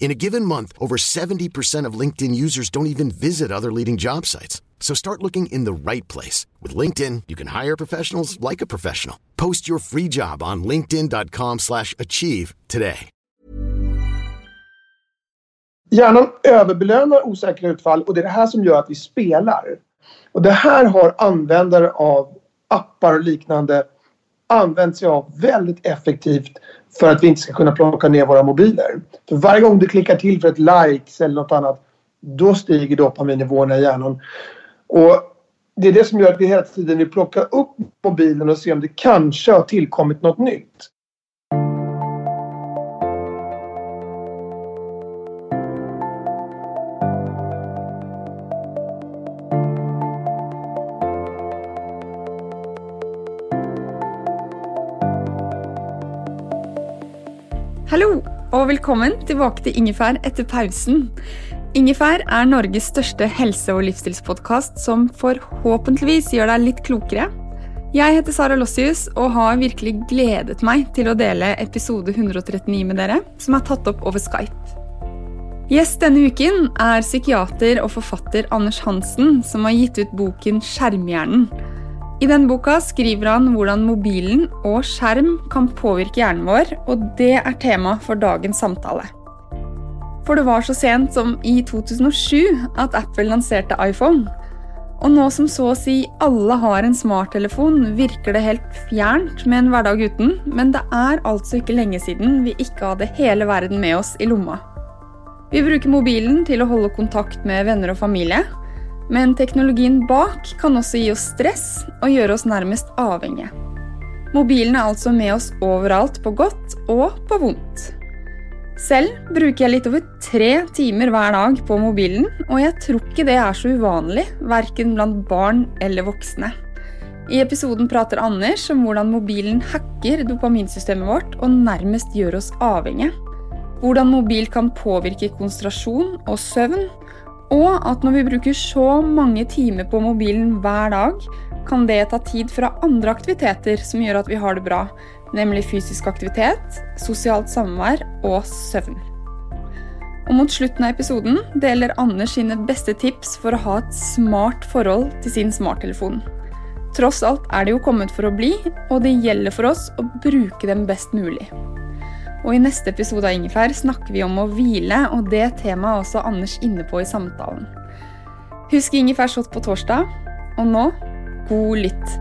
In a given month, over 70% of LinkedIn users don't even visit other leading job sites. So start looking in the right place. With LinkedIn, you can hire professionals like a professional. Post your free job on linkedin.com slash achieve today. Hjärnan överbelönar osäkra utfall och det är det här som gör att vi spelar. Och det här har användare av appar och liknande använt sig av väldigt effektivt för att vi inte ska kunna plocka ner våra mobiler. För varje gång du klickar till för ett likes eller något annat då stiger dopaminnivåerna i hjärnan. Och det är det som gör att vi hela tiden vill plocka upp mobilen och se om det kanske har tillkommit något nytt. Og velkommen tilbake til Ingefær etter pausen. Ingefær er Norges største helse- og livsstilspodkast som forhåpentligvis gjør deg litt klokere. Jeg heter Sara Lossius og har virkelig gledet meg til å dele episode 139 med dere, som er tatt opp over Skype. Gjest denne uken er psykiater og forfatter Anders Hansen, som har gitt ut boken Skjermhjernen. I den boka skriver han hvordan mobilen og skjerm kan påvirke hjernen vår, og det er tema for dagens samtale. For det var så sent som i 2007 at Apple lanserte iPhone. Og nå som så å si alle har en smarttelefon, virker det helt fjernt med en hverdag uten, men det er altså ikke lenge siden vi ikke hadde hele verden med oss i lomma. Vi bruker mobilen til å holde kontakt med venner og familie, men teknologien bak kan også gi oss stress og gjøre oss nærmest avhengige. Mobilen er altså med oss overalt på godt og på vondt. Selv bruker jeg litt over tre timer hver dag på mobilen, og jeg tror ikke det er så uvanlig, verken blant barn eller voksne. I episoden prater Anders om hvordan mobilen hacker dopaminsystemet vårt og nærmest gjør oss avhengige. Hvordan mobil kan påvirke konsentrasjon og søvn, og at når vi bruker så mange timer på mobilen hver dag, kan det ta tid fra andre aktiviteter som gjør at vi har det bra, nemlig fysisk aktivitet, sosialt samvær og søvn. Og Mot slutten av episoden deler Anders sine beste tips for å ha et smart forhold til sin smarttelefon. Tross alt er det jo kommet for å bli, og det gjelder for oss å bruke dem best mulig. Og I neste episode av Ingefær snakker vi om å hvile, og det temaet er også Anders inne på i samtalen. Husk Ingefær shot på torsdag, og nå god lytt.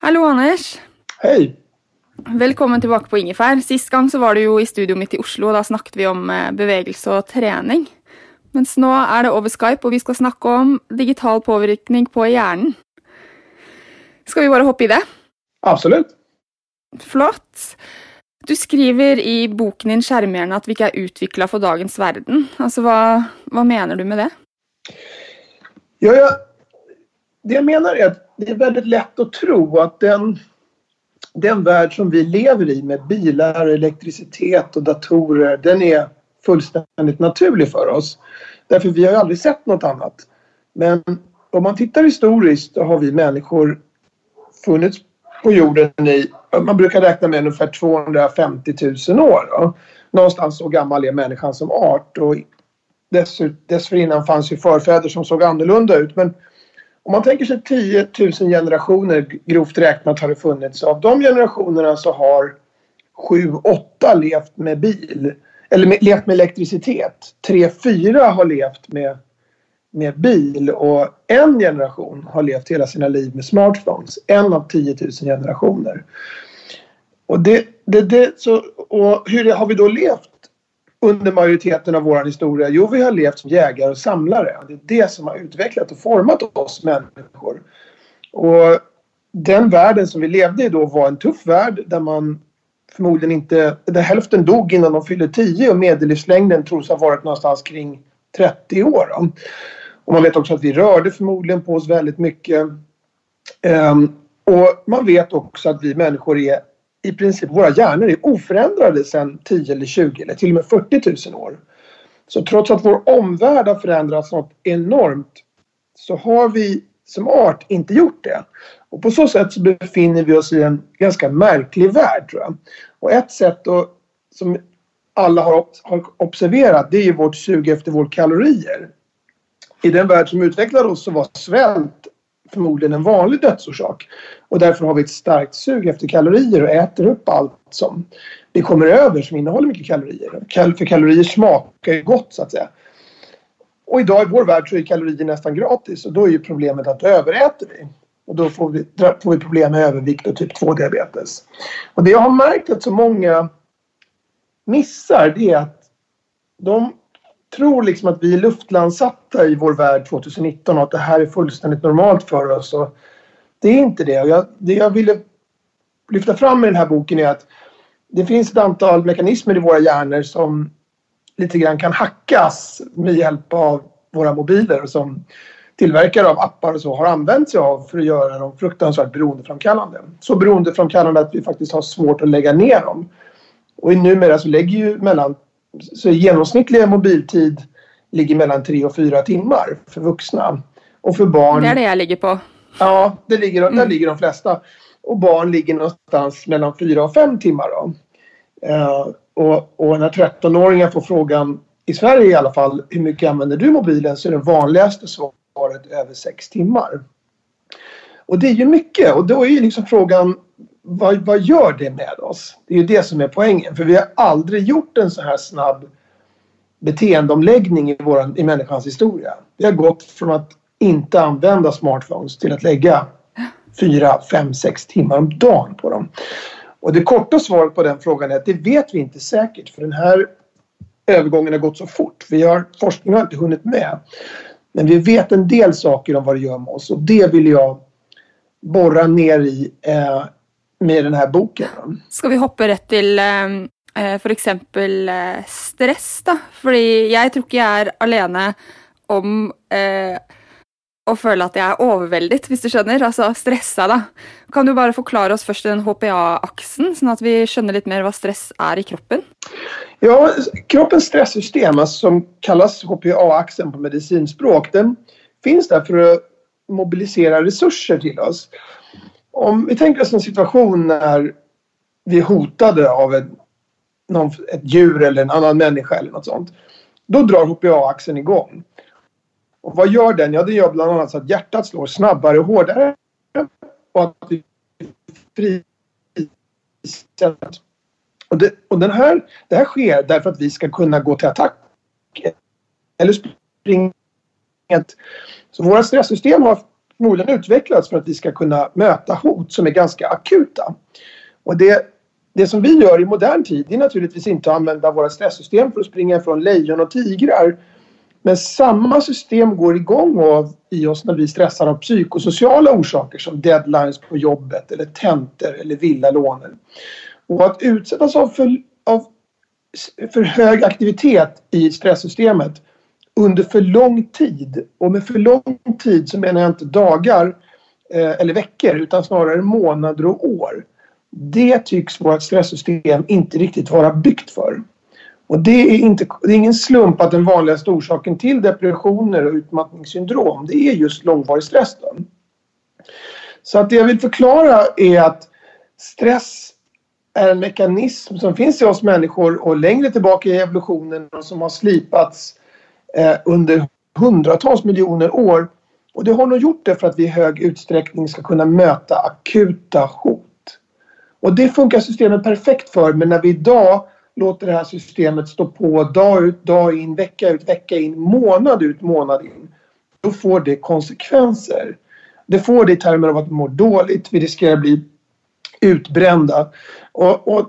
Hallo, Anders. Hej! Velkommen tilbake på Ingefær. Sist gang så var du jo i studioet mitt i Oslo, og da snakket vi om eh, bevegelse og trening. Mens nå er det over Skype, og vi skal snakke om digital påvirkning på hjernen. Skal vi bare hoppe i det? Absolut. Flott. Du skriver i boken din 'Skjermhjerne' at vi ikke er utvikla for dagens verden. Altså, hva, hva mener du med det? Ja, ja, det jag menar är att det är väldigt lätt att tro att den, den värld som vi lever i med bilar, elektricitet och datorer, den är fullständigt naturlig för oss. Därför vi har ju aldrig sett något annat. Men om man tittar historiskt så har vi människor funnits på jorden i, man brukar räkna med ungefär 250 000 år. Då. Någonstans så gammal är människan som art och dessförinnan fanns ju förfäder som såg annorlunda ut. Men om man tänker sig 10 000 generationer grovt räknat har det funnits. Av de generationerna så har sju, åtta levt med bil. Eller med, levt med elektricitet. Tre, fyra har levt med, med bil. Och en generation har levt hela sina liv med smartphones. En av 10 000 generationer. Och, det, det, det, så, och hur har vi då levt under majoriteten av vår historia? Jo, vi har levt som jägare och samlare. Det är det som har utvecklat och format oss människor. Och den världen som vi levde i då var en tuff värld där man förmodligen inte... Där hälften dog innan de fyllde 10 och medellivslängden tros ha varit någonstans kring 30 år. Och man vet också att vi rörde förmodligen på oss väldigt mycket. Um, och man vet också att vi människor är i princip, våra hjärnor är oförändrade sedan 10 eller 20 eller till och med 40 000 år. Så trots att vår omvärld har förändrats något enormt så har vi som art inte gjort det. Och på så sätt så befinner vi oss i en ganska märklig värld tror jag. Och ett sätt då, som alla har, har observerat det är ju vårt sug efter våra kalorier. I den värld som utvecklade oss så var svält förmodligen en vanlig dödsorsak. Och därför har vi ett starkt sug efter kalorier och äter upp allt som vi kommer över som innehåller mycket kalorier. För kalorier smakar ju gott så att säga. Och idag i vår värld så är kalorier nästan gratis och då är ju problemet att överäter vi. Och då får vi, får vi problem med övervikt och typ 2-diabetes. Och det jag har märkt att så många missar det är att de tror liksom att vi är luftlandsatta i vår värld 2019 och att det här är fullständigt normalt för oss. Och det är inte det. Och jag, det jag ville lyfta fram i den här boken är att det finns ett antal mekanismer i våra hjärnor som lite grann kan hackas med hjälp av våra mobiler och som tillverkare av appar och så har använt sig av för att göra dem fruktansvärt beroendeframkallande. Så beroendeframkallande att vi faktiskt har svårt att lägga ner dem. Och numera så lägger ju mellan så genomsnittliga mobiltid ligger mellan tre och fyra timmar för vuxna. Och för barn... Det är det jag ligger på. Ja, det ligger, mm. där ligger de flesta. Och barn ligger någonstans mellan fyra och fem timmar. Då. Uh, och, och när 13-åringar får frågan, i Sverige i alla fall, hur mycket använder du mobilen? Så är det vanligaste svaret över sex timmar. Och det är ju mycket och då är ju liksom frågan vad, vad gör det med oss? Det är ju det som är poängen. För vi har aldrig gjort en så här snabb beteendeomläggning i, våran, i människans historia. Vi har gått från att inte använda smartphones till att lägga fyra, fem, sex timmar om dagen på dem. Och det korta svaret på den frågan är att det vet vi inte säkert för den här övergången har gått så fort. Vi har, forskningen har inte hunnit med. Men vi vet en del saker om vad det gör med oss och det vill jag borra ner i eh, med den här boken. Ska vi hoppa rätt till eh, eh för exempel eh, stress då? För jag tror inte jag är alene om eh, att känna att jeg är overveldet, om du skjønner. Altså stressa, da. Kan du bare förklara oss först den HPA-aksen, så att vi skjønner lite mer vad stress är i kroppen? Ja, kroppens stressystem, som kallas HPA-axeln på medicinspråk, den finns där för att mobilisera resurser till oss om vi tänker oss en situation när vi är hotade av ett, någon, ett djur eller en annan människa eller något sånt. Då drar HPA-axeln igång. Och vad gör den? Ja, den gör bland annat så att hjärtat slår snabbare och hårdare. Och att vi frisätts. Och, det, och den här, det här sker därför att vi ska kunna gå till attack. Eller springa. Så våra stresssystem har förmodligen utvecklats för att vi ska kunna möta hot som är ganska akuta. Och det, det som vi gör i modern tid är naturligtvis inte att använda våra stresssystem för att springa ifrån lejon och tigrar. Men samma system går igång av, i oss när vi stressar av psykosociala orsaker som deadlines på jobbet eller tentor eller villalånen. Och att utsättas av för, av för hög aktivitet i stresssystemet under för lång tid. Och med för lång tid så menar jag inte dagar eh, eller veckor utan snarare månader och år. Det tycks vårt stresssystem inte riktigt vara byggt för. Och det är, inte, det är ingen slump att den vanligaste orsaken till depressioner och utmattningssyndrom det är just långvarig stress. Då. Så att det jag vill förklara är att stress är en mekanism som finns i oss människor och längre tillbaka i evolutionen och som har slipats eh, under hundratals miljoner år. Och det har nog gjort det för att vi i hög utsträckning ska kunna möta akuta hot. Och det funkar systemet perfekt för men när vi idag låter det här systemet stå på dag ut, dag in, vecka ut, vecka in, månad ut, månad in. Då får det konsekvenser. Det får det i termer av att vi mår dåligt, vi riskerar att bli utbrända. Och, och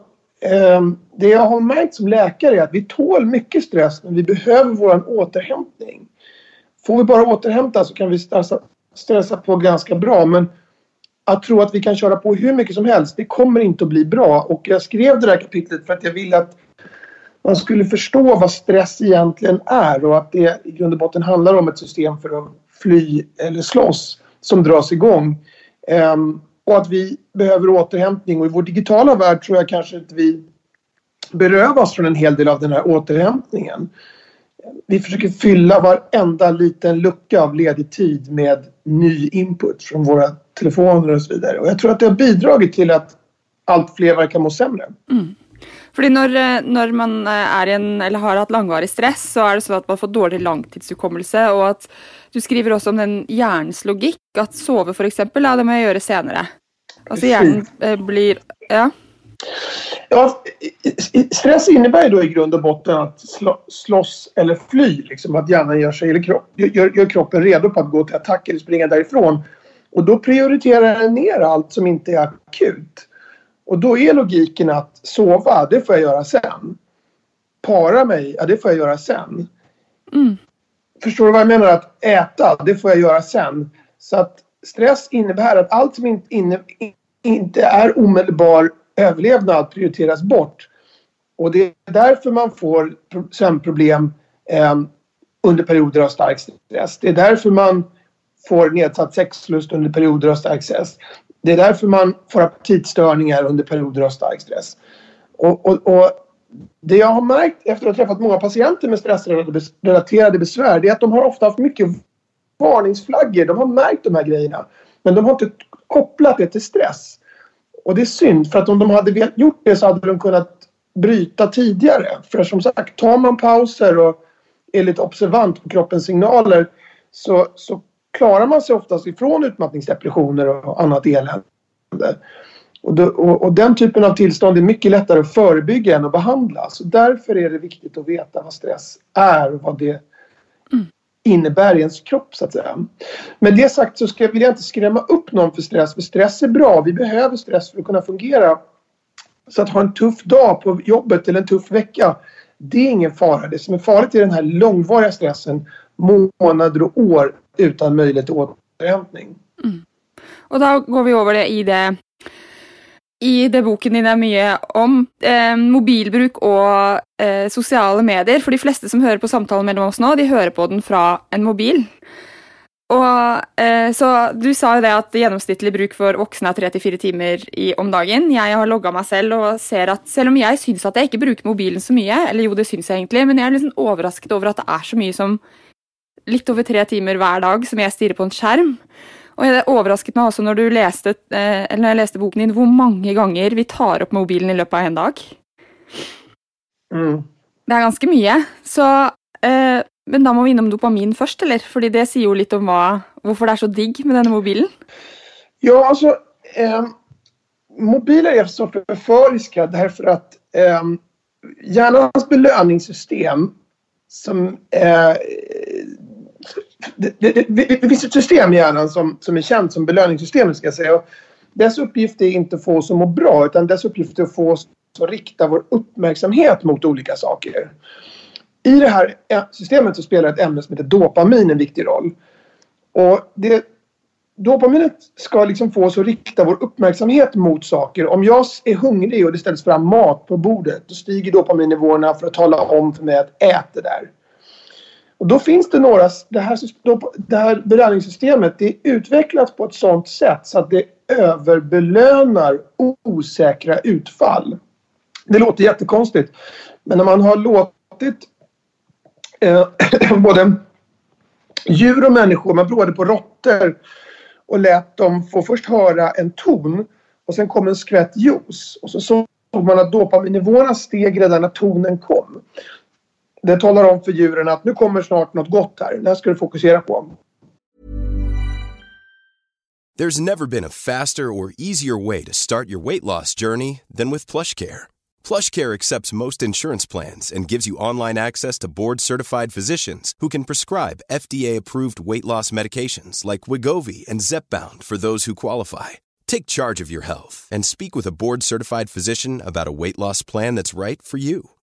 eh, det jag har märkt som läkare är att vi tål mycket stress men vi behöver vår återhämtning. Får vi bara återhämta så kan vi stressa, stressa på ganska bra men att tro att vi kan köra på hur mycket som helst, det kommer inte att bli bra. Och jag skrev det här kapitlet för att jag ville att man skulle förstå vad stress egentligen är och att det i grund och botten handlar om ett system för att fly eller slåss som dras igång. Um, och att vi behöver återhämtning och i vår digitala värld tror jag kanske att vi berövas från en hel del av den här återhämtningen. Vi försöker fylla varenda liten lucka av ledig tid med ny input från våra telefoner och så vidare. Och jag tror att det har bidragit till att allt fler verkar må sämre. Mm. Fordi når, når, man er i en, eller har hatt langvarig stress, så er det sånn at man får dårlig langtidshukommelse. Og at du skriver også om den hjernens logikk. At sove, f.eks., ja, det må jeg gjøre senere. Altså hjernen eh, blir Ja. Ja, stress innebär då i grund och botten att slåss eller fly. Liksom att hjärnan gör, sig, eller kropp, gör, gör kroppen redo på att gå till attack eller springa därifrån. Och då prioriterar den ner allt som inte är akut. Och då är logiken att sova, det får jag göra sen. Para mig, ja det får jag göra sen. Mm. Förstår du vad jag menar? Att äta, det får jag göra sen. Så att stress innebär att allt som inte, inne, inte är omedelbar överlevnad prioriteras bort. Och det är därför man får sömnproblem eh, under perioder av stark stress. Det är därför man får nedsatt sexlust under perioder av stark stress. Det är därför man får aptitstörningar under perioder av stark Och, och, och, det jag har märkt efter att ha träffat många patienter med stressrelaterade besvär det är att de har ofta haft mycket varningsflaggor. De har märkt de här grejerna. Men de har inte kopplat det till stress. Och det är synd för att om de hade gjort det så hade de kunnat bryta tidigare. För som sagt, tar man pauser och är lite observant på kroppens signaler så, så klarar man sig oftast ifrån utmattningsdepressioner och annat elände. Och, då, och, och, den typen av tillstånd är mycket lättare att förebygga än att behandla. Så därför är det viktigt att veta vad stress är och vad det mm innebär i ens kropp så att säga. Med det sagt så ska, vill jag inte skrämma upp någon för stress. För stress är bra. Vi behöver stress för att kunna fungera. Så att ha en tuff dag på jobbet eller en tuff vecka. Det är ingen fara. Det som är farligt är den här långvariga stressen månader och år utan möjlighet till återhämtning. Mm. Och då går vi över det i det i det boken din er mycket om eh, mobilbruk och eh, sociala medier. För de flesta som hör på samtalen mellan oss nu, de hör på den från en mobil. Och, eh, så du sa ju det att gjennomsnittlig bruk för vuxna är 34 timmar i, om dagen. Jag har loggat mig själv och ser att, även om jag syns att jag ikke bruker mobilen så mycket, eller jo, det syns jag egentligen, men jag är liksom överraskad över att det är så mycket som litt over tre timer hver dag som jeg stirrer på en skjerm. Og det overrasket meg også når, du leste, eh, eller når jeg leste boken din, hvor mange ganger vi tar opp mobilen i løpet av en dag. Mm. Det er ganske mye. Så eh, Men da må vi innom dopamin først, eller? Fordi det sier jo litt om hva, hvorfor det er så digg med denne mobilen. Ja, alltså eh, mobiler är så förföriska därför att eh, hjärnans belöningssystem som eh, det, det, det, finns ett system i hjärnan som, som är känt som belöningssystemet ska jag säga. Och dess uppgift är inte att få oss att må bra utan dess uppgift är att få oss att rikta vår uppmärksamhet mot olika saker. I det här systemet så spelar ett ämne som heter dopamin en viktig roll. Och det, dopaminet ska liksom få oss att rikta vår uppmärksamhet mot saker. Om jag är hungrig och det ställs fram mat på bordet då stiger dopaminnivåerna för att tala om för mig att ät det där. Och då finns det några, det här, det här belöningssystemet det är utvecklat på ett sådant sätt så att det överbelönar osäkra utfall. Det låter jättekonstigt. Men när man har låtit eh, både djur och människor, man provade på råttor och lät dem få först höra en ton och sen kom en skvätt juice och så såg man att dopaminnivåerna steg redan när tonen kom. Det talar om för djuren att nu kommer snart något gott här. Det här ska du fokusera på. There's never been a faster or easier way to start your weight loss journey than with PlushCare. PlushCare accepts most insurance plans and gives you online access to board-certified physicians who can prescribe FDA-approved weight loss medications like Wigovi and Zepbound for those who qualify. Take charge of your health and speak with a board-certified physician about a weight loss plan that's right for you.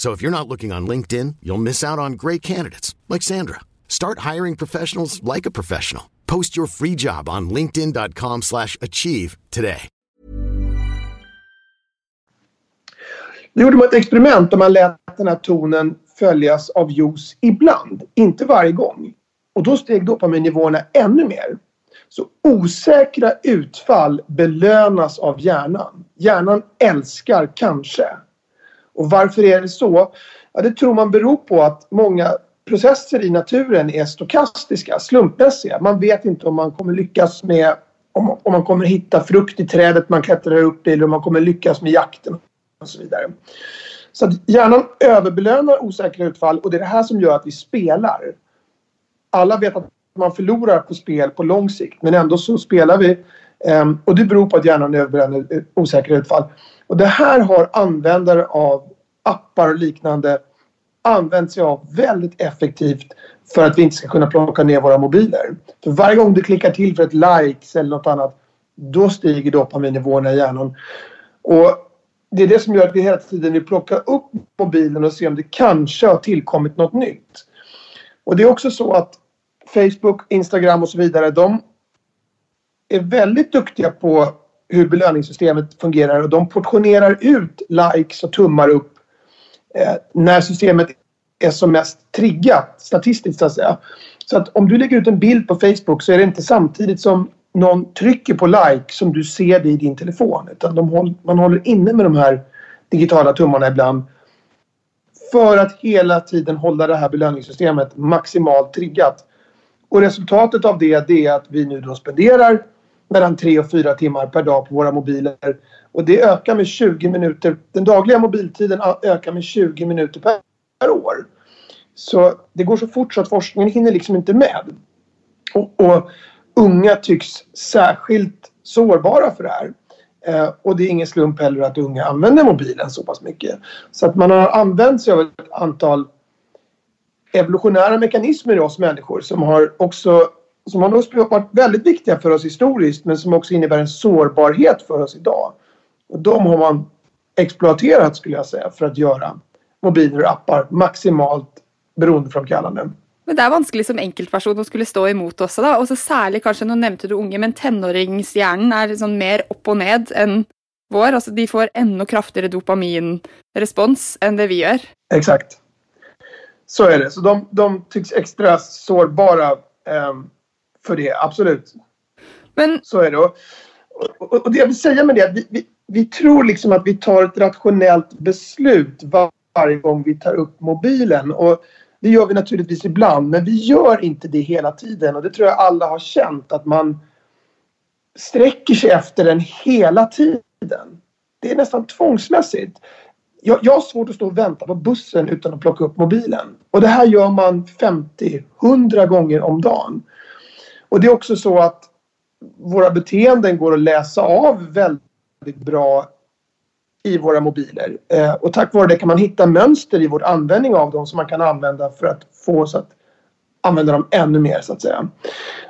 So if you're not looking on LinkedIn, you'll miss out on great candidates like Sandra. Start hiring professionals like a professional. Post your free job on linkedin.com/achieve today. Nu gjorde man ett experiment där man lät den här tonen följas av juice ibland, inte varje gång. Och då steg dopaminnivåerna ännu mer. Så osäkra utfall belönas av hjärnan. Hjärnan älskar kanske. Och varför är det så? Ja, det tror man beror på att många processer i naturen är stokastiska, slumpmässiga. Man vet inte om man kommer lyckas med om, om man kommer hitta frukt i trädet man klättrar upp i eller om man kommer lyckas med jakten och så vidare. Så att hjärnan överbelönar osäkra utfall och det är det här som gör att vi spelar. Alla vet att man förlorar på spel på lång sikt men ändå så spelar vi ehm, och det beror på att hjärnan överbelönar osäkra utfall. Och det här har användare av appar och liknande använt sig av väldigt effektivt för att vi inte ska kunna plocka ner våra mobiler. För varje gång du klickar till för ett likes eller något annat då stiger dopaminnivåerna i hjärnan. Och det är det som gör att vi hela tiden vill plocka upp mobilen och se om det kanske har tillkommit något nytt. Och det är också så att Facebook, Instagram och så vidare de är väldigt duktiga på hur belöningssystemet fungerar och de portionerar ut likes och tummar upp Eh, när systemet är som mest triggat statistiskt så att säga. Så att om du lägger ut en bild på Facebook så är det inte samtidigt som någon trycker på like som du ser det i din telefon. Utan de håll, man håller inne med de här digitala tummarna ibland. För att hela tiden hålla det här belöningssystemet maximalt triggat. Och resultatet av det, det är att vi nu då spenderar mellan tre och fyra timmar per dag på våra mobiler. Och det ökar med 20 minuter. Den dagliga mobiltiden ökar med 20 minuter per år. Så det går så fort så att forskningen hinner liksom inte med. Och, och unga tycks särskilt sårbara för det här. Eh, och det är ingen slump heller att unga använder mobilen så pass mycket. Så att man har använt sig av ett antal evolutionära mekanismer i oss människor som har också som har varit väldigt viktiga för oss historiskt men som också innebär en sårbarhet för oss idag. Och de har man exploaterat skulle jag säga för att göra mobiler och appar maximalt beroendeframkallande. Men det är vanskelig som enkeltperson å skulle stå emot også, da. Og så særlig kanskje, nå nevnte du unge, men tenåringshjernen er sånn mer opp og ned enn vår. Altså de får ännu kraftigare dopaminrespons än det vi gör. Exakt. Så är det. Så de, de tycks extra sårbara um, för det, absolut. Men... Så är det. Och, och, och det jag vill säga med det är vi, vi, vi, tror liksom att vi tar ett rationellt beslut var, varje gång vi tar upp mobilen. Och det gör vi naturligtvis ibland, men vi gör inte det hela tiden. Och det tror jag alla har känt, att man sträcker sig efter den hela tiden. Det är nästan tvångsmässigt. Jag, jag har svårt att stå och vänta på bussen utan att plocka upp mobilen. Och det här gör man 50, 100 gånger om dagen. Och det är också så att våra beteenden går att läsa av väldigt väldigt bra i våra mobiler. Eh, och tack vare det kan man hitta mönster i vår användning av dem som man kan använda för att få oss att använda dem ännu mer så att säga.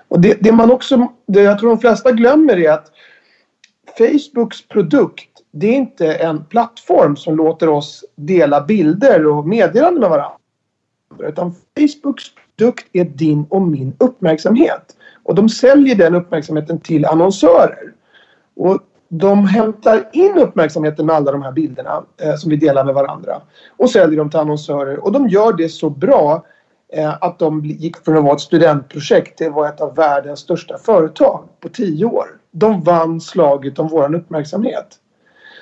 Och det, det man också, det jag tror de flesta glömmer är att Facebooks produkt det är inte en plattform som låter oss dela bilder och meddelanden med varandra. Utan Facebooks produkt är din och min uppmärksamhet. Och de säljer den uppmärksamheten till annonsörer. Och de hämtar in uppmärksamheten med alla de här bilderna eh, som vi delar med varandra och säljer dem till annonsörer. Och de gör det så bra eh, att de gick från att vara ett studentprojekt till att vara ett av världens största företag på tio år. De vann slaget om vår uppmärksamhet.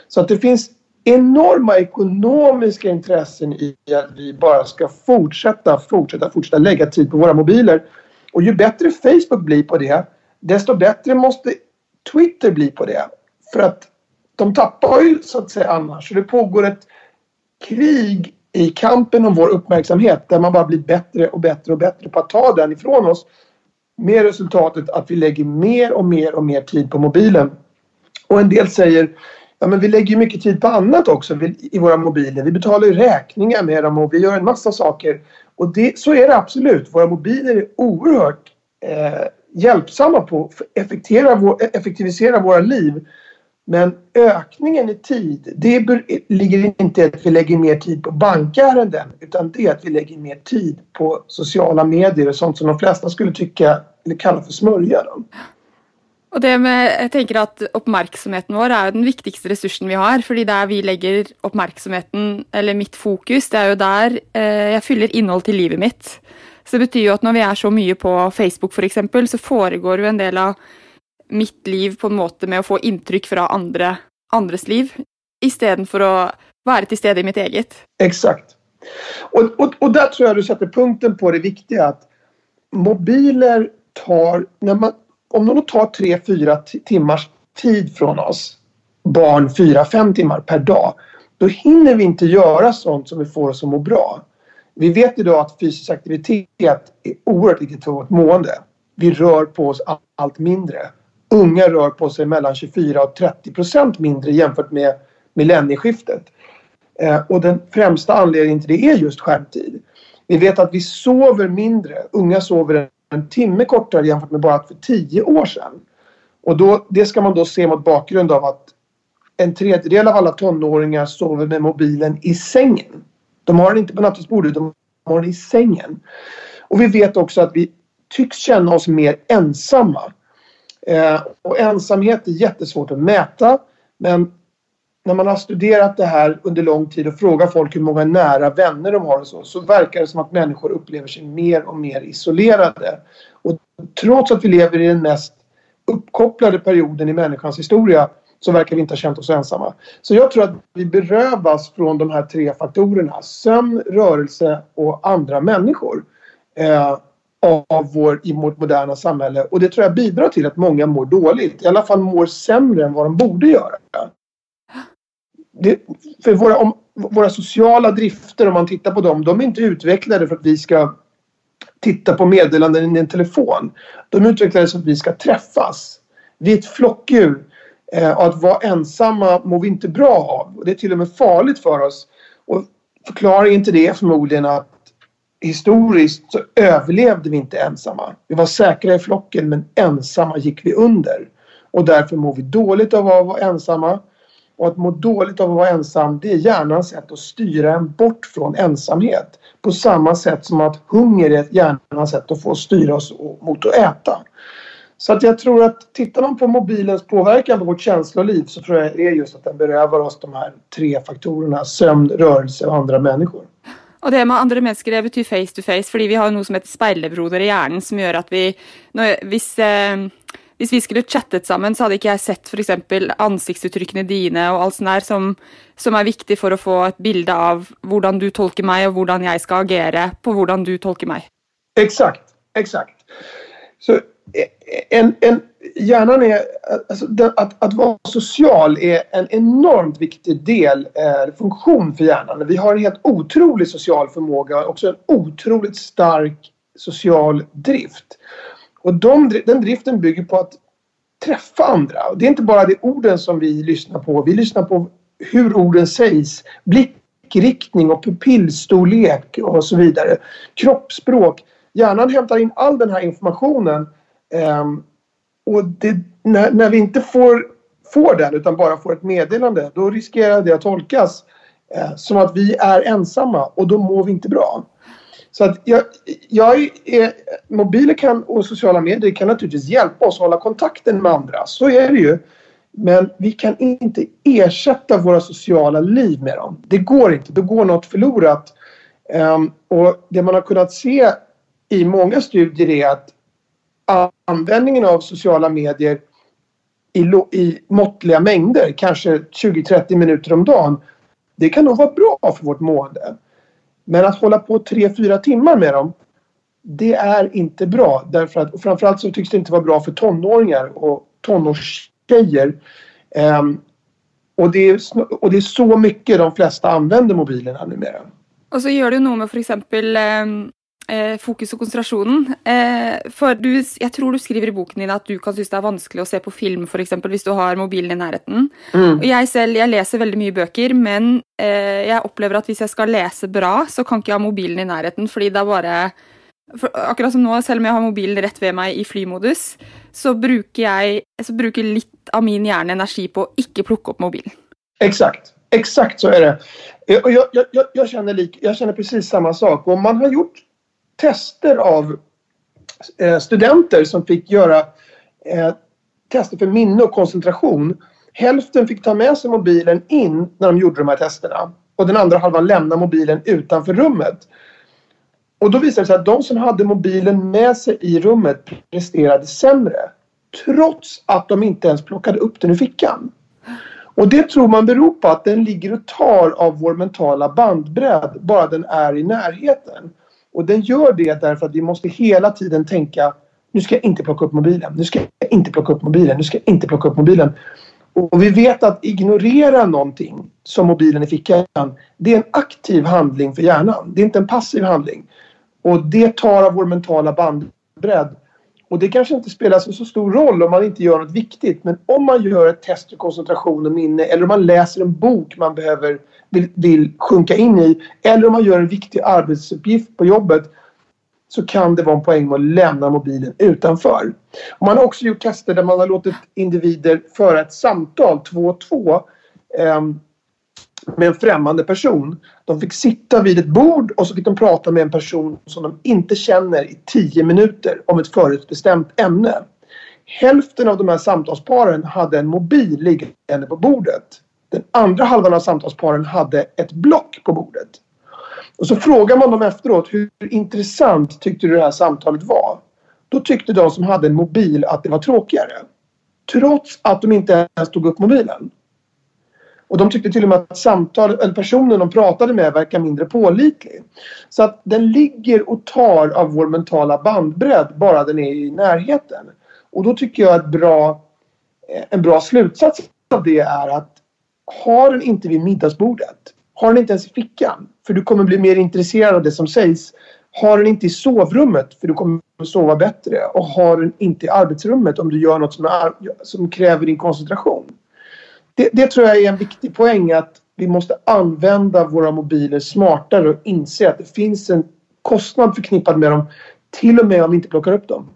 Så att det finns enorma ekonomiska intressen i att vi bara ska fortsätta, fortsätta, fortsätta lägga tid på våra mobiler. Och ju bättre Facebook blir på det, desto bättre måste Twitter bli på det. För att de tappar ju så att säga annars. Så det pågår ett krig i kampen om vår uppmärksamhet där man bara blir bättre och bättre och bättre på att ta den ifrån oss. Med resultatet att vi lägger mer och mer och mer tid på mobilen. Och en del säger Ja, men vi lägger mycket tid på annat också i våra mobiler. Vi betalar ju räkningar med dem och vi gör en massa saker. Och det, så är det absolut. Våra mobiler är oerhört eh, hjälpsamma på att effektivisera, effektivisera våra liv. Men ökningen i tid, det ligger inte i att vi lägger mer tid på bankärenden utan det är att vi lägger mer tid på sociala medier och sånt som de flesta skulle tycka eller kalla för smörja. Dem. Och det med, jag tänker att uppmärksamheten vår är den viktigaste resursen vi har. för där vi lägger uppmärksamheten eller mitt fokus, det är ju där eh, jag fyller innehåll till livet mitt. Så det betyder ju att när vi är så mycket på Facebook för exempel så föregår ju en del av mitt liv på en måte med å få inntrykk fra andre, andres liv, istedenfor å være til stede i mitt eget. Exakt. Och, och, och där tror jag du sätter punkten på det viktiga att mobiler tar, när man, om de tar tre, fyra timmars tid från oss, barn fyra, fem timmar per dag, då hinner vi inte göra sånt som vi får oss att må bra. Vi vet idag att fysisk aktivitet är oerhört viktigt för vårt mående. Vi rör på oss allt mindre. Unga rör på sig mellan 24 och 30 procent mindre jämfört med millennieskiftet. Eh, och den främsta anledningen till det är just skärmtid. Vi vet att vi sover mindre. Unga sover en timme kortare jämfört med bara för tio år sedan. Och då, det ska man då se mot bakgrund av att en tredjedel av alla tonåringar sover med mobilen i sängen. De har den inte på nattduksbordet, de har den i sängen. Och vi vet också att vi tycks känna oss mer ensamma. Eh, och ensamhet är jättesvårt att mäta. Men när man har studerat det här under lång tid och frågat folk hur många nära vänner de har och så, så verkar det som att människor upplever sig mer och mer isolerade. Och trots att vi lever i den mest uppkopplade perioden i människans historia så verkar vi inte ha känt oss ensamma. Så jag tror att vi berövas från de här tre faktorerna. Sömn, rörelse och andra människor. Eh, av vår, i vårt moderna samhälle. Och det tror jag bidrar till att många mår dåligt. I alla fall mår sämre än vad de borde göra. Det, för våra, om, våra sociala drifter, om man tittar på dem, de är inte utvecklade för att vi ska titta på meddelanden i en telefon. De utvecklades för att vi ska träffas. Vi är ett flockdjur. Eh, och att vara ensamma mår vi inte bra av. Och det är till och med farligt för oss. Och förklaringen till det är förmodligen att historiskt så överlevde vi inte ensamma. Vi var säkra i flocken men ensamma gick vi under. Och därför mår vi dåligt av att vara ensamma. Och att må dåligt av att vara ensam det är hjärnans sätt att styra en bort från ensamhet. På samma sätt som att hunger är hjärnans sätt att få styra oss mot att äta. Så att jag tror att tittar man på mobilens påverkan på vårt känsloliv så tror jag det är just att den berövar oss de här tre faktorerna sömn, rörelse och andra människor. Og det med andre mennesker det betyr face to face, fordi vi har noe som heter speilebroder i hjernen, som gjør at vi når, hvis, eh, hvis, vi skulle chattet sammen, så hadde ikke jeg sett f.eks. ansiktsuttrykkene dine og alt sånt der, som, som, er viktig for å få et bilde av hvordan du tolker meg, og hvordan jeg skal agere på hvordan du tolker meg. Exakt, exakt. Så eh, en, en, hjärnan är, alltså, att, att vara social är en enormt viktig del, eh, funktion för hjärnan. Vi har en helt otrolig social förmåga och också en otroligt stark social drift. Och de, den driften bygger på att träffa andra. Det är inte bara de orden som vi lyssnar på. Vi lyssnar på hur orden sägs. Blickriktning och pupillstorlek och så vidare. Kroppsspråk. Hjärnan hämtar in all den här informationen eh, och det, när, när, vi inte får, får den utan bara får ett meddelande då riskerar det att tolkas eh, som att vi är ensamma och då mår vi inte bra. Så att jag, jag är, mobiler kan, och sociala medier kan naturligtvis hjälpa oss att hålla kontakten med andra. Så är det ju. Men vi kan inte ersätta våra sociala liv med dem. Det går inte. Då går något förlorat. Um, och det man har kunnat se i många studier är att användningen av sociala medier i, i måttliga mängder, kanske 20-30 minuter om dagen, det kan nog vara bra för vårt mående. Men att hålla på 3-4 timmar med dem, det är inte bra. Därför att, och framförallt så tycks det inte vara bra för tonåringar och tonårstjejer. Um, och, det är, och det är så mycket de flesta använder mobilerna numera. Och så gör det något med för exempel um, fokus och koncentrationen. Eh, för du, jag tror du skriver i boken din att du kan synes det är vanskligt att se på film för exempel om du har mobilen i närheten. Mm. Och jag själv, jag läser väldigt mycket böcker men eh, jag upplever att om jag ska läsa bra så kan inte jag ha mobilen i närheten för det är bara for akkurat som nå, selv om jeg har mobilen rett ved meg i flymodus, så bruker jeg så bruker litt av min hjärna energi på att inte plocka upp mobilen. Exakt, exakt så är det. Jag, jag, jag, jag, känner, lik, jag känner precis samma sak. Och man har gjort tester av eh, studenter som fick göra eh, tester för minne och koncentration. Hälften fick ta med sig mobilen in när de gjorde de här testerna. Och den andra halvan lämnade mobilen utanför rummet. Och då visade det sig att de som hade mobilen med sig i rummet presterade sämre. Trots att de inte ens plockade upp den ur fickan. Och det tror man beror på att den ligger och tar av vår mentala bandbredd bara den är i närheten. Och den gör det därför att vi måste hela tiden tänka nu ska jag inte plocka upp mobilen, nu ska jag inte plocka upp mobilen, nu ska jag inte plocka upp mobilen. Och vi vet att ignorera någonting som mobilen i fickan, det är en aktiv handling för hjärnan. Det är inte en passiv handling. Och det tar av vår mentala bandbredd. Och det kanske inte spelar så stor roll om man inte gör något viktigt. Men om man gör ett test för koncentration och minne eller om man läser en bok man behöver vill, vill sjunka in i. Eller om man gör en viktig arbetsuppgift på jobbet. Så kan det vara en poäng med att lämna mobilen utanför. Man har också gjort tester där man har låtit individer föra ett samtal två och två. eh, med en främmande person. De fick sitta vid ett bord och så fick de prata med en person som de inte känner i tio minuter om ett förutbestämt ämne. Hälften av de här samtalsparen hade en mobil liggande på bordet. Den andra halvan av samtalsparen hade ett block på bordet. Och så frågar man dem efteråt hur intressant tyckte du det här samtalet var? Då tyckte de som hade en mobil att det var tråkigare. Trots att de inte ens tog upp mobilen. Och de tyckte till och med att samtal, eller personen de pratade med verkar mindre pålitlig. Så att den ligger och tar av vår mentala bandbredd bara den är i närheten. Och då tycker jag att bra, eh, en bra slutsats av det är att har den inte vid middagsbordet, har den inte ens i fickan, för du kommer bli mer intresserad av det som sägs. Har den inte i sovrummet, för du kommer sova bättre. Och har den inte i arbetsrummet om du gör något som, är, som kräver din koncentration det, det, tror jag är en viktig poäng att vi måste använda våra mobiler smartare och inse att det finns en kostnad förknippad med dem till och med om vi inte plockar upp dem.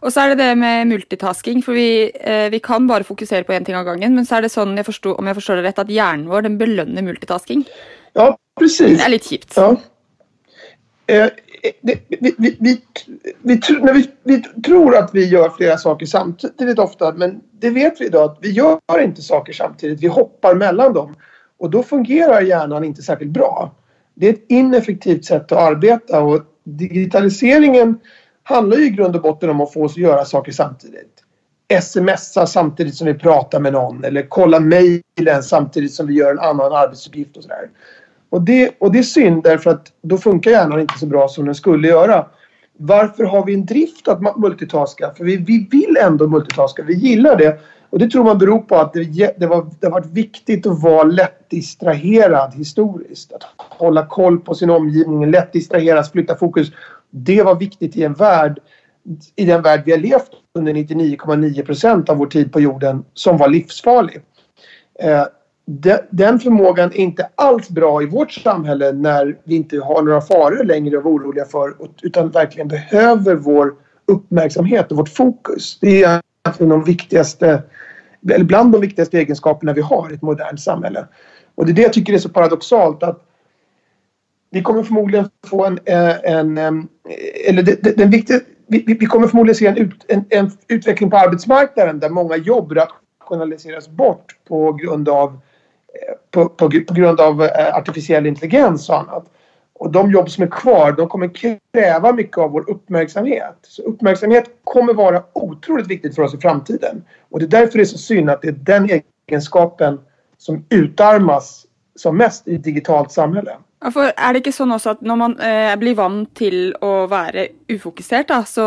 Och så är det det med multitasking, för vi, eh, vi kan bara fokusera på en ting av gången, men så är det så, jag förstår, om jag förstår det rätt, att hjärnan vår den belönar multitasking. Ja, precis. Det är lite kjipt. Ja. Eh, det, vi, vi tror att vi gör flera saker samtidigt ofta men det vet vi idag att vi gör inte saker samtidigt. Vi hoppar mellan dem och då fungerar hjärnan inte särskilt bra. Det är ett ineffektivt sätt att arbeta och digitaliseringen handlar ju i grund och botten om att få oss att göra saker samtidigt. Smsa samtidigt som vi pratar med någon eller kolla mejlen samtidigt som vi gör en annan arbetsuppgift och sådär. Och det, och det är synd därför att då funkar hjärnan inte så bra som den skulle göra. Varför har vi en drift att multitaska? För vi, vi vill ändå multitaska, vi gillar det. Och det tror man beror på att det, det, var, det har varit viktigt att vara lätt distraherad historiskt. Att hålla koll på sin omgivning, lätt distraheras, flytta fokus. Det var viktigt i en värld, i den värld vi har levt under 99,9 procent av vår tid på jorden som var livsfarlig. Eh, den förmågan är inte alls bra i vårt samhälle när vi inte har några faror längre att vara oroliga för utan verkligen behöver vår uppmärksamhet och vårt fokus. Det är egentligen de viktigaste, eller bland de viktigaste egenskaperna vi har i ett modernt samhälle. Och det är det jag tycker är så paradoxalt att vi kommer förmodligen få en, eh, en, en eller den, den viktiga, vi, vi, kommer förmodligen se en, ut, en, en utveckling på arbetsmarknaden där många jobb rationaliseras bort på grund av eh, på, på, på grund av eh, artificiell intelligens och annat. Och de jobb som är kvar, de kommer kräva mycket av vår uppmärksamhet. Så uppmärksamhet kommer vara otroligt viktigt för oss i framtiden. Och det är därför det är så synd att det är den egenskapen som utarmas som mest i ett digitalt samhälle. Ja, for er det ikke sånn også at når man eh, blir vant til å være ufokusert, da, så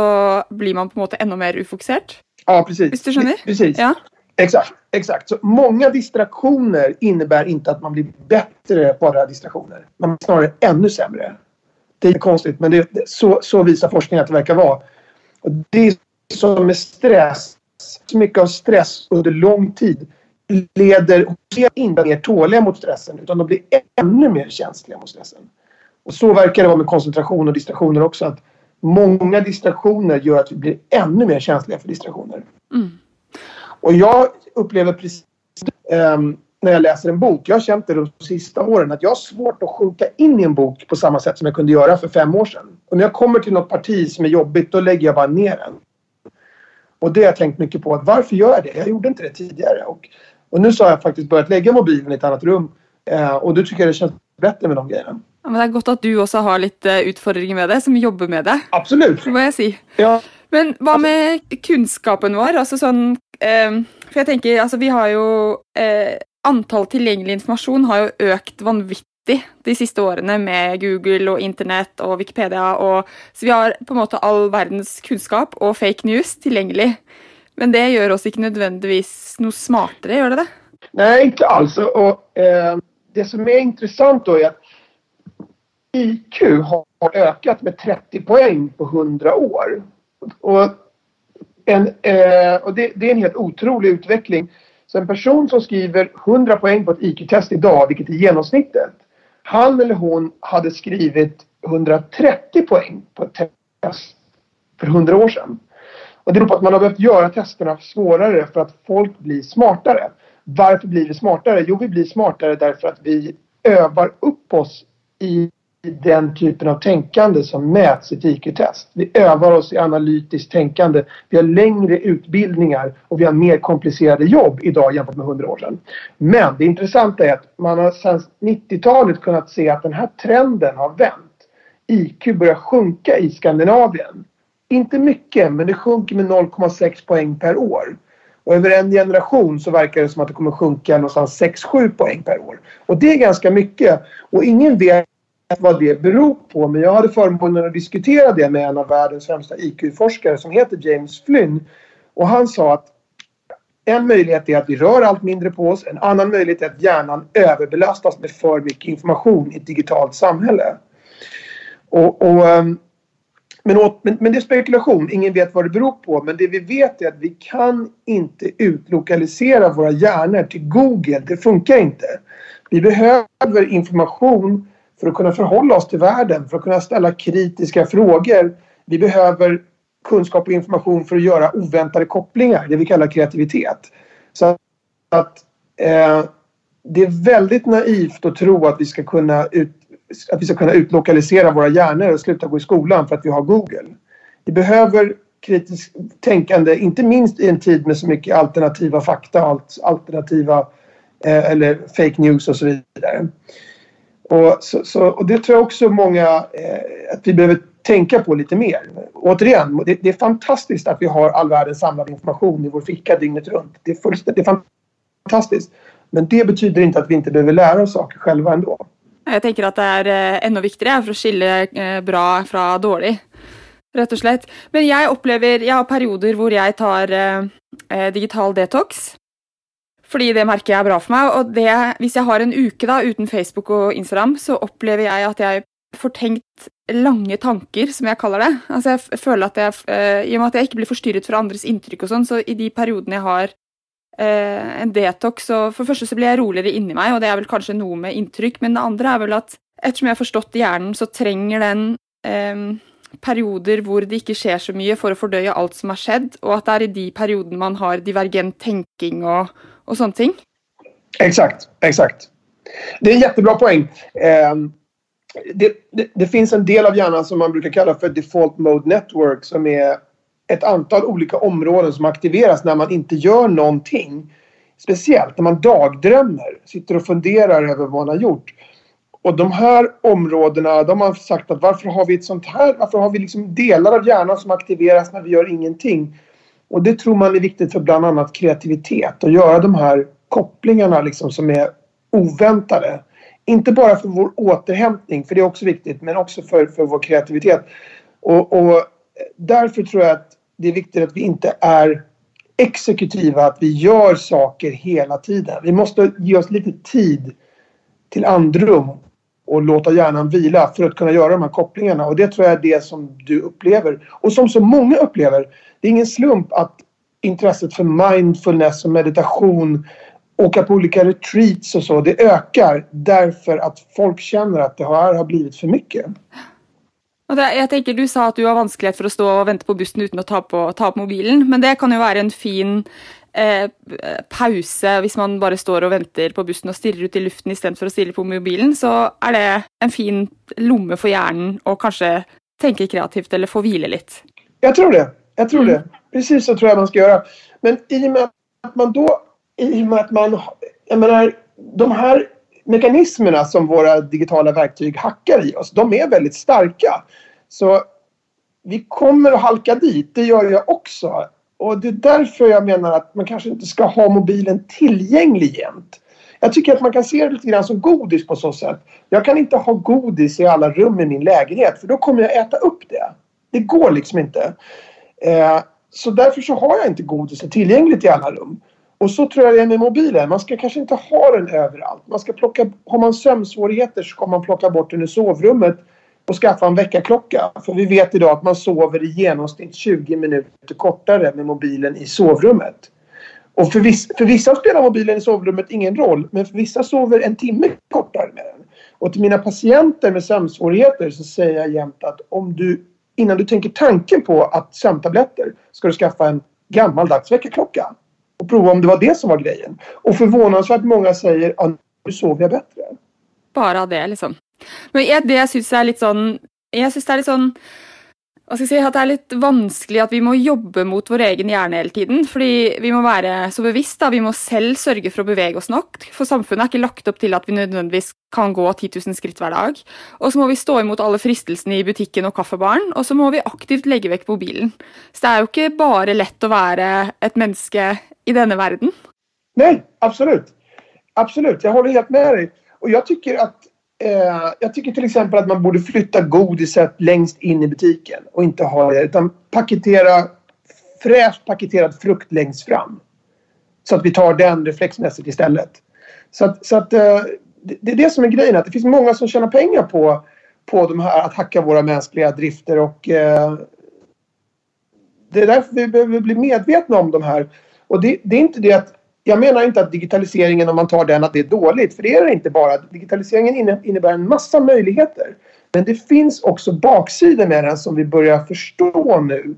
blir man på måte enda mer ufokusert? Ja, precis. Visst du skjønner? Precis. Ja. Exakt, exakt. Så många distraktioner innebär inte att man blir bättre på alla distraktioner. Man blir snarare ännu sämre. Det är konstigt, men det, det, så, så visar forskningen att det verkar vara. Och det är som med stress. Så mycket av stress under lång tid leder inte mer tåliga mot stressen utan de blir ännu mer känsliga mot stressen. Och så verkar det vara med koncentration och distraktioner också. Att många distraktioner gör att vi blir ännu mer känsliga för distraktioner. Mm. Och jag upplever precis um, när jag läser en bok. Jag har känt det de sista åren att jag har svårt att sjunka in i en bok på samma sätt som jag kunde göra för fem år sedan. Och när jag kommer till något parti som är jobbigt då lägger jag bara ner den. Och det har jag tänkt mycket på. Att varför gör jag det? Jag gjorde inte det tidigare. Och, och nu så har jag faktiskt börjat lägga mobilen i ett annat rum. Uh, och då tycker jag det känns bättre med de grejerna. Ja, men det är gott att du också har lite utfordringer med det, som jobbar med det. Absolut. Det må jag säga. Ja. Men hva med kunnskapen vår? Altså sånn eh, For jeg tenker, altså vi har jo eh, Antall tilgjengelig informasjon har jo økt vanvittig de siste årene med Google og Internett og Wikipedia. Og, så vi har på en måte all verdens kunnskap og fake news tilgjengelig. Men det gör oss inte nödvändigtvis något smartare, gör det det? Nej, inte alls. Och, eh, det som är intressant då är att IQ har ökat med 30 poäng på 100 år. Och, en, eh, och det, det, är en helt otrolig utveckling. Så en person som skriver 100 poäng på ett IQ-test idag, vilket är genomsnittet. Han eller hon hade skrivit 130 poäng på ett test för 100 år sedan. Och det beror på att man har behövt göra testerna svårare för att folk blir smartare. Varför blir vi smartare? Jo, vi blir smartare därför att vi övar upp oss i den typen av tänkande som mäts i ett IQ-test. Vi övar oss i analytiskt tänkande. Vi har längre utbildningar och vi har mer komplicerade jobb idag jämfört med 100 år sedan. Men det intressanta är att man har sedan 90-talet kunnat se att den här trenden har vänt. IQ börjar sjunka i Skandinavien. Inte mycket, men det sjunker med 0,6 poäng per år. Och över en generation så verkar det som att det kommer sjunka någonstans 6-7 poäng per år. Och det är ganska mycket. Och ingen vet vad det beror på. Men jag hade förmånen att diskutera det med en av världens främsta IQ-forskare som heter James Flynn. Och han sa att en möjlighet är att vi rör allt mindre på oss. En annan möjlighet är att hjärnan överbelastas med för mycket information i ett digitalt samhälle. Och, och ehm, men, men, men, men, det är spekulation. Ingen vet vad det beror på. Men det vi vet är att vi kan inte utlokalisera våra hjärnor till Google. Det funkar inte. Vi behöver information för att kunna förhålla oss till världen, för att kunna ställa kritiska frågor. Vi behöver kunskap och information för att göra oväntade kopplingar, det vi kallar kreativitet. Så att eh, det är väldigt naivt att tro att vi ska kunna ut, att vi ska kunna utlokalisera våra hjärnor och sluta gå i skolan för att vi har Google. Vi behöver kritiskt tänkande, inte minst i en tid med så mycket alternativa fakta, alternativa eh, eller fake news och så vidare. Och, så, så, och det tror jag också många eh, att vi behöver tänka på lite mer. Återigen, det, det, är fantastiskt att vi har all världens samlade information i vår ficka dygnet runt. Det är, det är fantastiskt. Men det betyder inte att vi inte behöver lära oss saker själva ändå. Jag tänker att det är eh, ännu viktigare för att skilja eh, bra från dåligt. Rett og slett. Men jeg opplever Jeg har perioder hvor jeg tar eh, digital detox. Fordi det merker jeg er bra for meg. Og det, hvis jeg har en uke da, uten Facebook og Instagram, så opplever jeg at jeg får tenkt lange tanker, som jeg kaller det. Altså jeg føler at jeg, uh, I og med at jeg ikke blir forstyrret fra andres inntrykk og sånn, så i de periodene jeg har eh, en detox, så for det første så blir jeg roligere inni meg, og det er vel kanskje noe med inntrykk, men det andre er vel at ettersom jeg har forstått hjernen, så trenger den eh, perioder hvor det ikke skjer så mye for å fordøye alt som har skjedd, og at det er i de periodene man har divergent tenking og och sånt ting. Exakt, exakt. Det är en jättebra poäng. Eh, det, det, det, finns en del av hjärnan som man brukar kalla för default mode network som är ett antal olika områden som aktiveras när man inte gör någonting. Speciellt när man dagdrömmer, sitter och funderar över vad man har gjort. Och de här områdena, de har sagt att varför har vi ett sånt här, varför har vi liksom delar av hjärnan som aktiveras när vi gör ingenting? Och det tror man är viktigt för bland annat kreativitet Att göra de här kopplingarna liksom som är oväntade. Inte bara för vår återhämtning, för det är också viktigt, men också för, för vår kreativitet. Och, och därför tror jag att det är viktigt att vi inte är exekutiva, att vi gör saker hela tiden. Vi måste ge oss lite tid till andrum och låta hjärnan vila för att kunna göra de här kopplingarna. Och det tror jag är det som du upplever och som så många upplever. Det är ingen slump att intresset för mindfulness och meditation, åka på olika retreats och så, det ökar därför att folk känner att det här har blivit för mycket. Det, jeg tenker Du sa at du har vanskelighet for å stå og vente på bussen uten å ta, på, ta opp mobilen, men det kan jo være en fin eh, pause hvis man bare står og venter på bussen og stirrer ut i luften istedenfor å stirre på mobilen. Så er det en fin lomme for hjernen å kanskje tenke kreativt eller få hvile litt. Jag tror det. Jag tror mm. det. Precis så tror jag man ska göra. Men i och med att man då, i och med att man, jag menar, de här mekanismerna som våra digitala verktyg hackar i oss, de är väldigt starka. Så vi kommer att halka dit, det gör jag också. Och det är därför jag menar att man kanske inte ska ha mobilen tillgänglig jämt. Jag tycker att man kan se det lite grann som godis på så sätt. Jag kan inte ha godis i alla rum i min lägenhet för då kommer jag äta upp det. Det går liksom inte. Eh, så därför så har jag inte godiset tillgängligt i alla rum. Och så tror jag det är med mobilen. Man ska kanske inte ha den överallt. Man ska plocka, har man sömnsvårigheter så ska man plocka bort den i sovrummet och skaffa en väckarklocka. För vi vet idag att man sover i genomsnitt 20 minuter kortare med mobilen i sovrummet. Och för, viss, för vissa spelar mobilen i sovrummet ingen roll, men för vissa sover en timme kortare med den. Och till mina patienter med sömnsvårigheter så säger jag jämt att om du innan du tänker tanken på att sömntabletter ska du skaffa en gammaldags väckarklocka och prova om det var det som var grejen. Och förvånansvärt många säger att nu sover jag bättre. Bara det liksom. Men det jag syns är lite sån, jag syns det är lite sån hva skal jeg si, at det er litt vanskelig at vi må jobbe mot vår egen hjerne hele tiden. Fordi vi må være så bevisst. da, Vi må selv sørge for å bevege oss nok. For samfunnet er ikke lagt opp til at vi nødvendigvis kan gå 10 000 skritt hver dag. Og så må vi stå imot alle fristelsene i butikken og kaffebaren. Og så må vi aktivt legge vekk mobilen. Så det er jo ikke bare lett å være et menneske i denne verden. Nej, absolut. Absolut, jag håller helt med dig. Och jag tycker att eh, jag tycker till exempel att man borde flytta godiset längst in i butiken och inte ha det utan paketera fräscht paketerad frukt längst fram. Så att vi tar den reflexmässigt istället. Så att, så att eh, det är det som är grejen. Att det finns många som tjänar pengar på, på de här, att hacka våra mänskliga drifter och eh, det är därför vi behöver bli medvetna om de här. Och det, det är inte det att jag menar inte att digitaliseringen, om man tar den, att det är dåligt. För det är det inte bara. Digitaliseringen innebär en massa möjligheter. Men det finns också baksidor med den som vi börjar förstå nu.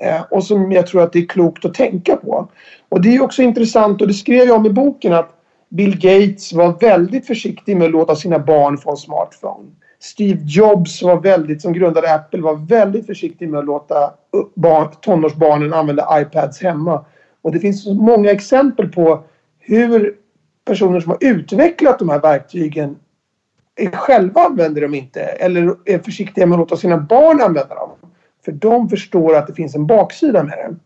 Eh, och som jag tror att det är klokt att tänka på. Och det är också intressant, och det skrev jag om i boken, att Bill Gates var väldigt försiktig med att låta sina barn få en smartphone. Steve Jobs var väldigt, som grundade Apple, var väldigt försiktig med att låta barn, tonårsbarnen använda iPads hemma. Och det finns många exempel på hur personer som har utvecklat de här verktygen själva använder dem inte eller är försiktiga med att låta sina barn använda dem. För de förstår att det finns en baksida med det.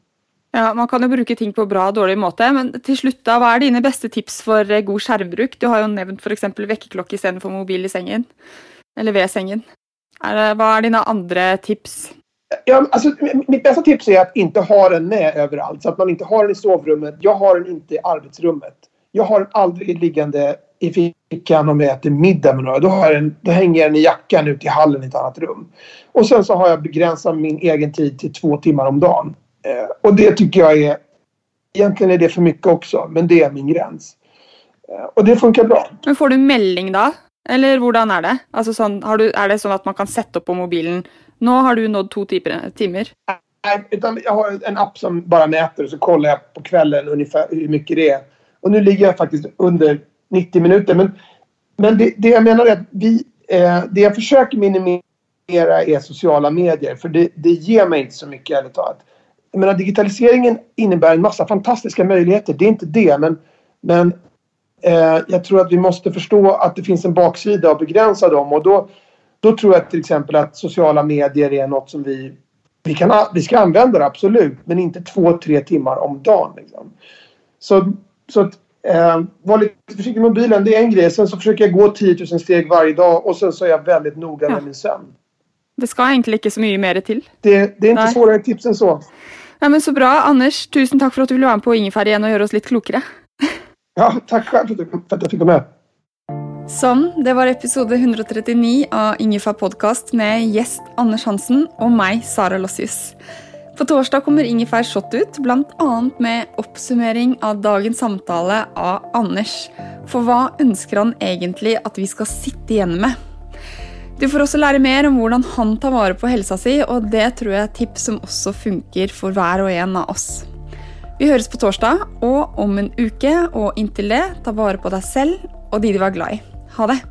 Ja, Man kan ju bruka ting på bra och dålig måte, men till slut, vad är dina bästa tips för eh, god skärmbruk? Du har ju nämnt för exempel väckarklocka istället för mobil i sängen, eller vid sängen. Är vad är dina andra tips? Ja, alltså, mitt bästa tips är att inte ha den med överallt. Så att man inte har den i sovrummet. Jag har den inte i arbetsrummet. Jag har den aldrig liggande i fickan om jag äter middag med några. Då, har den, då hänger jag den i jackan ute i hallen i ett annat rum. Och sen så har jag begränsat min egen tid till två timmar om dagen. Eh, och det tycker jag är... Egentligen är det för mycket också, men det är min gräns. Eh, och det funkar bra. Men får du melding då? Eller hur är det? Alltså sån, har du, är det så att man kan sätta upp på mobilen nu har du nått två timmar. Nej, utan jag har en app som bara mäter och så kollar jag på kvällen ungefär hur mycket det är. Och nu ligger jag faktiskt under 90 minuter. Men, men det, det jag menar är att vi, eh, det jag försöker minimera är sociala medier. För det, det ger mig inte så mycket ärligt talat. Jag menar digitaliseringen innebär en massa fantastiska möjligheter. Det är inte det. Men, men Eh, jag tror att vi måste förstå att det finns en baksida och begränsa dem. Och då, då tror jag till exempel att sociala medier är något som vi vi, kan, vi ska använda det absolut, men inte två, tre timmar om dagen. Liksom. Så, så att eh, vara lite försiktig med mobilen, det är en grej. Sen så försöker jag gå 10 000 steg varje dag och sen så är jag väldigt noga ja. med min sömn. Det ska egentligen inte så mycket mer till. Det, det är inte Nej. svårare tips än så. Nej, men så bra. Anders, tusen tack för att du ville vara med på Ingefär igen och göra oss lite klokare. ja, tack själv för att jag fick vara med. Sånn, det var episode 139 av Ingefær podkast med gjest Anders Hansen og meg, Sara Lossius. På torsdag kommer Ingefær Shot ut, bl.a. med oppsummering av dagens samtale av Anders. For hva ønsker han egentlig at vi skal sitte igjen med? Du får også lære mer om hvordan han tar vare på helsa si, og det tror jeg er tips som også funker for hver og en av oss. Vi høres på torsdag og om en uke, og inntil det, ta vare på deg selv og de du er glad i. Ha det!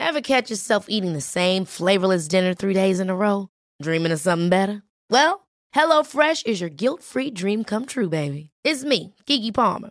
Ever catch yourself eating the same flavorless dinner three days in a row? Dreaming of something better? Well, HelloFresh is your guilt-free dream come true, baby. It's me, Gigi Palmer.